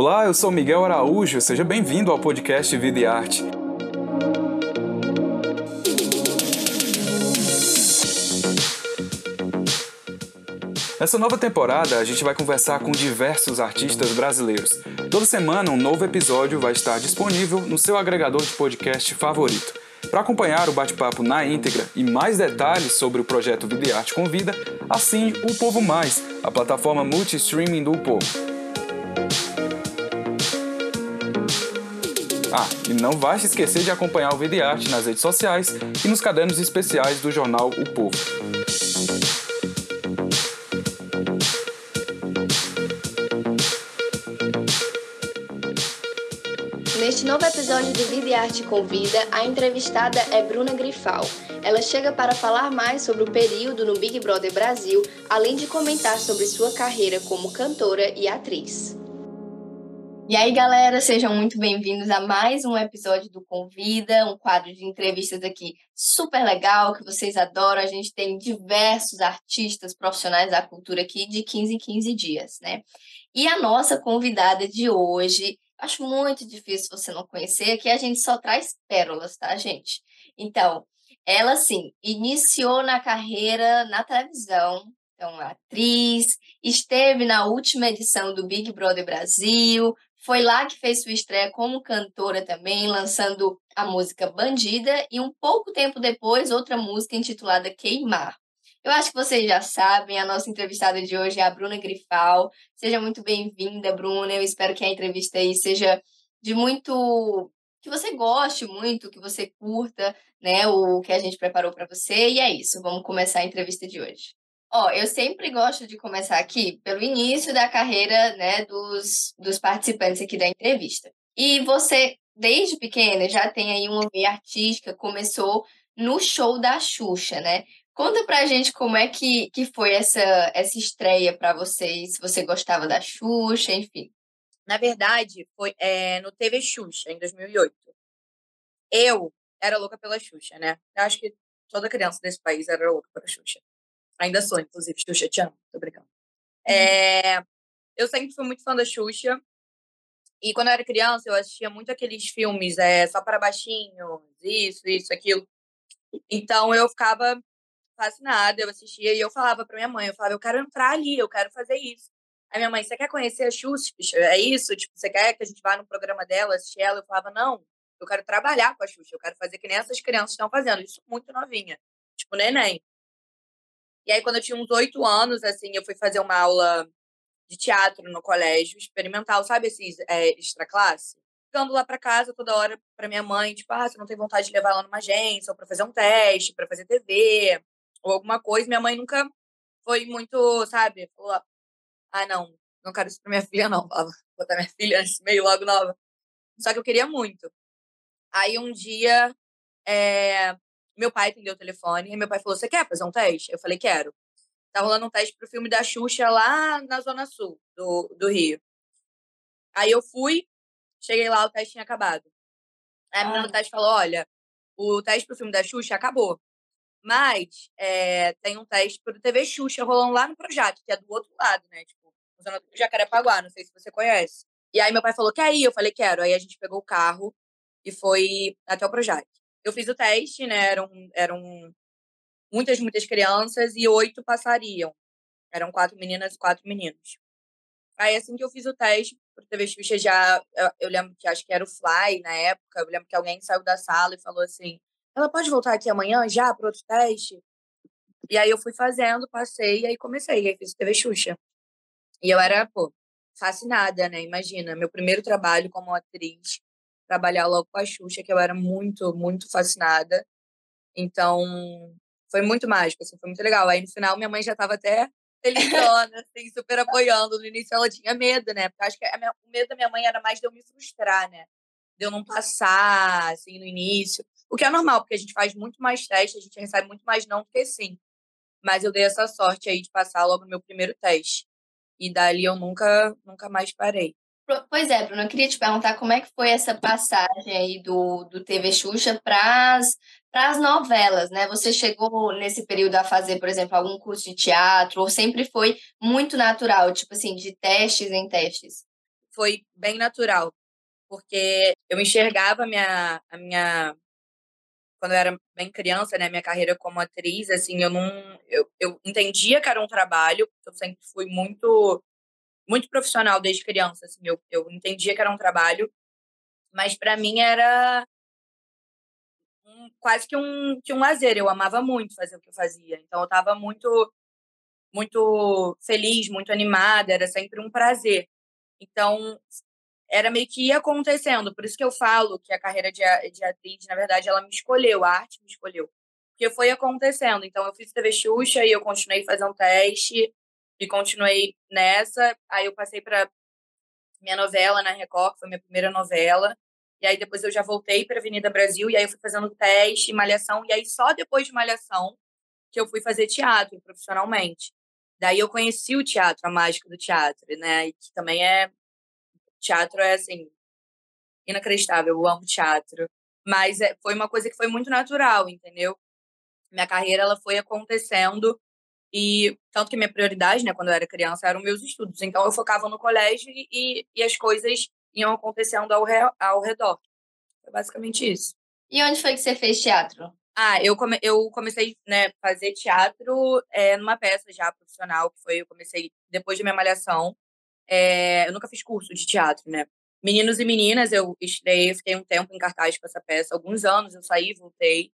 Olá, eu sou Miguel Araújo, seja bem-vindo ao podcast Vida e Arte. Nessa nova temporada, a gente vai conversar com diversos artistas brasileiros. Toda semana, um novo episódio vai estar disponível no seu agregador de podcast favorito. Para acompanhar o bate-papo na íntegra e mais detalhes sobre o projeto Vida e Arte Convida, assine o Povo Mais, a plataforma multi-streaming do Povo. Ah, e não vai se esquecer de acompanhar o Vida Arte nas redes sociais e nos cadernos especiais do jornal O Povo. Neste novo episódio do Vida e Arte Convida, a entrevistada é Bruna Grifal. Ela chega para falar mais sobre o período no Big Brother Brasil, além de comentar sobre sua carreira como cantora e atriz. E aí, galera, sejam muito bem-vindos a mais um episódio do Convida, um quadro de entrevistas aqui super legal, que vocês adoram. A gente tem diversos artistas profissionais da cultura aqui de 15 em 15 dias, né? E a nossa convidada de hoje, acho muito difícil você não conhecer, que a gente só traz pérolas, tá, gente? Então, ela, sim, iniciou na carreira na televisão, então, atriz, esteve na última edição do Big Brother Brasil, foi lá que fez sua estreia como cantora também, lançando a música Bandida e um pouco tempo depois outra música intitulada Queimar. Eu acho que vocês já sabem, a nossa entrevistada de hoje é a Bruna Grifal. Seja muito bem-vinda, Bruna. Eu espero que a entrevista aí seja de muito que você goste muito, que você curta, né, o que a gente preparou para você. E é isso, vamos começar a entrevista de hoje. Ó, eu sempre gosto de começar aqui pelo início da carreira, né, dos, dos participantes aqui da entrevista. E você, desde pequena, já tem aí uma veia artística, começou no show da Xuxa, né? Conta pra gente como é que, que foi essa, essa estreia para vocês, se você gostava da Xuxa, enfim. Na verdade, foi é, no TV Xuxa, em 2008. Eu era louca pela Xuxa, né? Eu acho que toda criança desse país era louca pela Xuxa. Ainda sou, inclusive, Xuxa, te amo, tô brincando. É, eu sempre fui muito fã da Xuxa. E quando eu era criança, eu assistia muito aqueles filmes é, só para baixinhos, isso, isso, aquilo. Então eu ficava fascinada, eu assistia e eu falava para minha mãe, eu falava, eu quero entrar ali, eu quero fazer isso. Aí minha mãe, você quer conhecer a Xuxa? É isso? Tipo, você quer que a gente vá no programa dela, assistir ela? Eu falava, não, eu quero trabalhar com a Xuxa, eu quero fazer que nem essas crianças estão fazendo. Isso muito novinha, tipo neném. E aí, quando eu tinha uns oito anos, assim, eu fui fazer uma aula de teatro no colégio, experimental, sabe esses é, extra classe? Ficando lá para casa toda hora para minha mãe, tipo, ah, você não tem vontade de levar ela numa agência, ou para fazer um teste, para fazer TV, ou alguma coisa. Minha mãe nunca foi muito, sabe? Falou, ah, não, não quero isso pra minha filha, não. Vou botar minha filha meio logo nova. Só que eu queria muito. Aí um dia, é, meu pai atendeu o telefone e meu pai falou: Você quer fazer um teste? Eu falei: Quero. Tá rolando um teste pro filme da Xuxa lá na Zona Sul do, do Rio. Aí eu fui, cheguei lá, o teste tinha acabado. Aí a menina do ah. teste falou: Olha, o teste pro filme da Xuxa acabou. Mas é, tem um teste pro TV Xuxa rolando lá no Projato, que é do outro lado, né? Tipo, Zona do Jacarepaguá, não sei se você conhece. E aí meu pai falou: Quer ir? Eu falei: Quero. Aí a gente pegou o carro e foi até o Projato eu fiz o teste, né? Eram, eram muitas, muitas crianças e oito passariam. Eram quatro meninas e quatro meninos. Aí, assim que eu fiz o teste, pro TV Xuxa já. Eu, eu, lembro que acho que era o Fly na época. Eu lembro que alguém saiu da sala e falou assim: ela pode voltar aqui amanhã já para outro teste? E aí eu fui fazendo, passei, e aí comecei. Aí fiz o TV Xuxa. E eu era, pô, fascinada, né? Imagina, meu primeiro trabalho como atriz trabalhar logo com a Xuxa, que eu era muito, muito fascinada. Então, foi muito mágico, assim, foi muito legal. Aí, no final, minha mãe já estava até felizona, assim, super apoiando. No início, ela tinha medo, né? Porque acho que minha, o medo da minha mãe era mais de eu me frustrar, né? De eu não passar, assim, no início. O que é normal, porque a gente faz muito mais teste, a gente recebe muito mais não do que sim. Mas eu dei essa sorte aí de passar logo no meu primeiro teste. E dali eu nunca, nunca mais parei. Pois é, Bruno, eu queria te perguntar como é que foi essa passagem aí do, do TV Xuxa para as novelas, né? Você chegou nesse período a fazer, por exemplo, algum curso de teatro, ou sempre foi muito natural, tipo assim, de testes em testes? foi bem natural, porque eu enxergava a minha, a minha quando eu era bem criança, né, minha carreira como atriz, assim, eu não eu, eu entendia que era um trabalho, eu sempre fui muito muito profissional desde criança, assim, eu, eu entendia que era um trabalho, mas para mim era um, quase que um, que um lazer. Eu amava muito fazer o que eu fazia. Então eu estava muito muito feliz, muito animada, era sempre um prazer. Então era meio que ia acontecendo. Por isso que eu falo que a carreira de, de atriz, na verdade, ela me escolheu, a arte me escolheu. Porque foi acontecendo. Então eu fiz TV Xuxa e eu continuei fazendo teste e continuei nessa. Aí eu passei para minha novela na Record, que foi minha primeira novela. E aí depois eu já voltei para Avenida Brasil e aí eu fui fazendo teste, malhação e aí só depois de malhação que eu fui fazer teatro profissionalmente. Daí eu conheci o teatro, a mágica do teatro, né? E que também é teatro é assim inacreditável, eu amo teatro, mas é, foi uma coisa que foi muito natural, entendeu? Minha carreira ela foi acontecendo e tanto que minha prioridade, né, quando eu era criança, eram meus estudos. Então eu focava no colégio e, e as coisas iam acontecendo ao, re, ao redor. Foi basicamente isso. E onde foi que você fez teatro? Ah, eu, come, eu comecei né, a fazer teatro é, numa peça já profissional, que foi, eu comecei depois de minha malhação. É, eu nunca fiz curso de teatro, né? Meninos e Meninas, eu estreiei, fiquei um tempo em cartaz com essa peça, alguns anos, eu saí, voltei.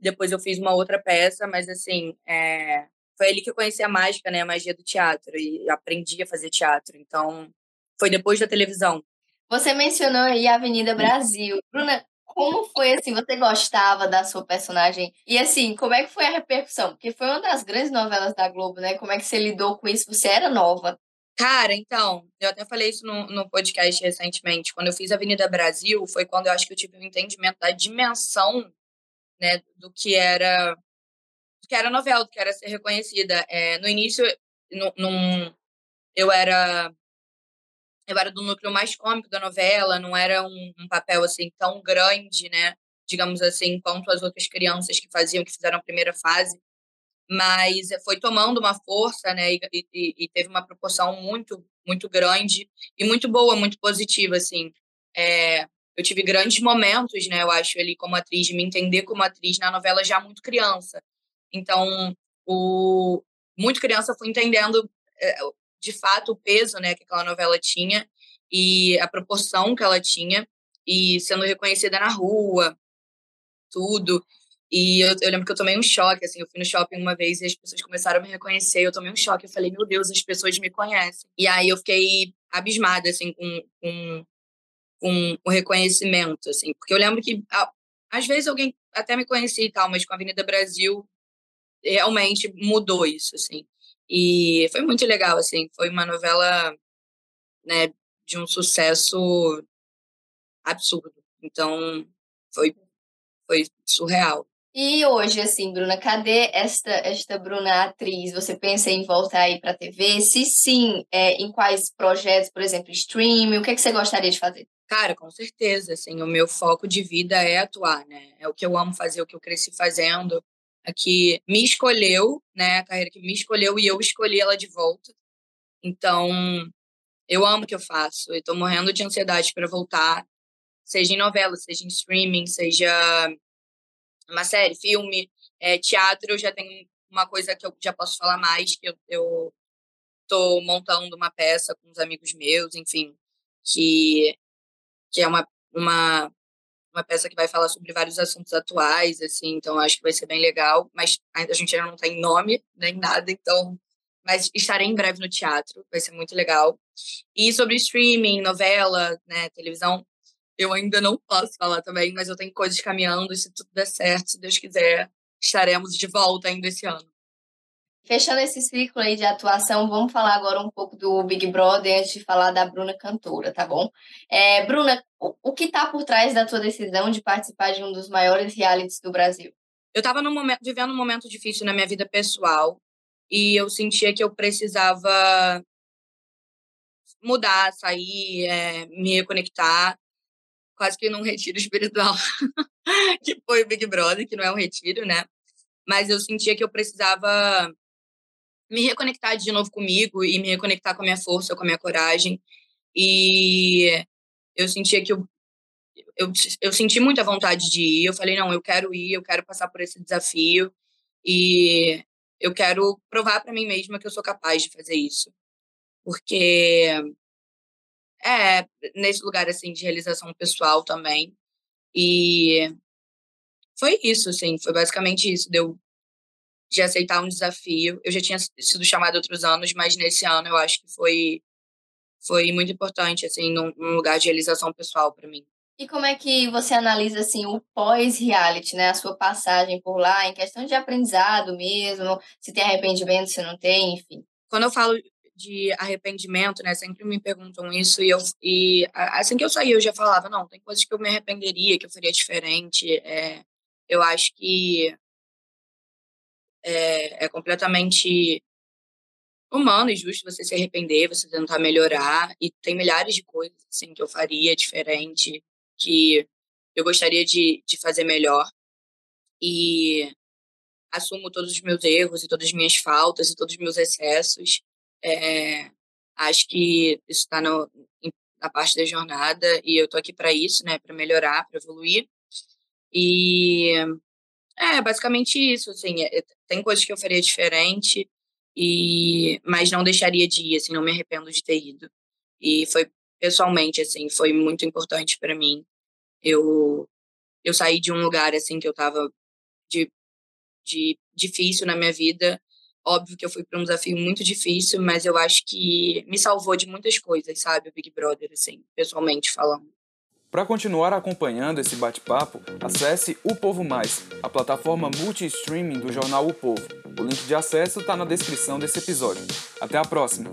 Depois eu fiz uma outra peça, mas assim, é, foi ali que eu conheci a mágica, né, a magia do teatro, e aprendi a fazer teatro. Então, foi depois da televisão. Você mencionou aí a Avenida Brasil. Bruna, como foi assim? Você gostava da sua personagem? E assim, como é que foi a repercussão? Porque foi uma das grandes novelas da Globo, né? Como é que você lidou com isso? Você era nova. Cara, então, eu até falei isso no, no podcast recentemente. Quando eu fiz Avenida Brasil, foi quando eu acho que eu tive um entendimento da dimensão, né, do que era que era novela, que era ser reconhecida. É, no início, num, eu era eu era do núcleo mais cômico da novela, não era um, um, papel assim tão grande, né? Digamos assim, quanto as outras crianças que faziam, que fizeram a primeira fase. Mas foi tomando uma força, né? E, e, e teve uma proporção muito, muito grande e muito boa, muito positiva, assim. É, eu tive grandes momentos, né? Eu acho ali como atriz, de me entender como atriz na novela já muito criança. Então, o muito criança fui entendendo é, de fato o peso né, que aquela novela tinha e a proporção que ela tinha e sendo reconhecida na rua, tudo. E eu, eu, lembro que eu tomei um choque, assim, eu fui no shopping uma vez e as pessoas começaram a me reconhecer, eu tomei um choque, eu falei, meu Deus, as pessoas me conhecem. E aí eu fiquei abismada, assim, com, com, com o reconhecimento, assim, porque eu lembro que às vezes alguém até me conhecia e tal, mas com a Avenida Brasil realmente mudou isso, assim. E foi muito legal, assim, foi uma novela, né, de um sucesso absurdo. Então, foi, foi surreal. E hoje, assim, Bruna, cadê esta, esta Bruna atriz? Você pensa em voltar aí para a TV? Se sim, é, em quais projetos, por exemplo, streaming? O que, é que você gostaria de fazer? Cara, com certeza, assim, o meu foco de vida é atuar, né? É o que eu amo fazer, o que eu cresci fazendo que me escolheu, né? A carreira que me escolheu e eu escolhi ela de volta. Então, eu amo o que eu faço. Eu tô morrendo de ansiedade para voltar, seja em novela, seja em streaming, seja uma série, filme, é, teatro. Eu já tenho uma coisa que eu já posso falar mais, que eu, eu tô montando uma peça com uns amigos meus, enfim, que, que é uma, uma uma peça que vai falar sobre vários assuntos atuais, assim, então acho que vai ser bem legal, mas a gente ainda não tem nome, nem nada, então mas estarei em breve no teatro, vai ser muito legal. E sobre streaming, novela, né, televisão, eu ainda não posso falar também, mas eu tenho coisas caminhando, e se tudo der certo, se Deus quiser, estaremos de volta ainda esse ano. Fechando esse ciclo aí de atuação, vamos falar agora um pouco do Big Brother antes de falar da Bruna cantora, tá bom? É, Bruna, o, o que está por trás da tua decisão de participar de um dos maiores realities do Brasil? Eu estava vivendo um momento difícil na minha vida pessoal e eu sentia que eu precisava mudar, sair, é, me reconectar, quase que num retiro espiritual, que foi o Big Brother, que não é um retiro, né? Mas eu sentia que eu precisava me reconectar de novo comigo e me reconectar com a minha força, com a minha coragem. E eu sentia que eu, eu, eu senti muita vontade de ir. Eu falei, não, eu quero ir, eu quero passar por esse desafio. E eu quero provar para mim mesma que eu sou capaz de fazer isso. Porque é nesse lugar assim de realização pessoal também. E foi isso, assim, foi basicamente isso, deu de aceitar um desafio. Eu já tinha sido chamada outros anos, mas nesse ano eu acho que foi foi muito importante assim num, num lugar de realização pessoal para mim. E como é que você analisa assim o pós-reality, né? A sua passagem por lá em questão de aprendizado mesmo, se tem arrependimento, se não tem, enfim. Quando eu falo de arrependimento, né? Sempre me perguntam isso e eu e assim que eu saí eu já falava não, tem coisas que eu me arrependeria, que eu faria diferente. É, eu acho que é, é completamente humano e justo você se arrepender, você tentar melhorar e tem milhares de coisas assim que eu faria diferente, que eu gostaria de, de fazer melhor e assumo todos os meus erros e todas as minhas faltas e todos os meus excessos. É, acho que isso está na parte da jornada e eu tô aqui para isso, né, para melhorar, para evoluir. E é basicamente isso, assim, é, tem coisas que eu faria diferente e mas não deixaria de ir, assim, não me arrependo de ter ido. E foi pessoalmente assim, foi muito importante para mim. Eu eu saí de um lugar assim que eu tava de de difícil na minha vida. Óbvio que eu fui para um desafio muito difícil, mas eu acho que me salvou de muitas coisas, sabe, o Big Brother assim, pessoalmente falando. Para continuar acompanhando esse bate-papo, acesse O Povo Mais, a plataforma multi-streaming do jornal O Povo. O link de acesso está na descrição desse episódio. Até a próxima!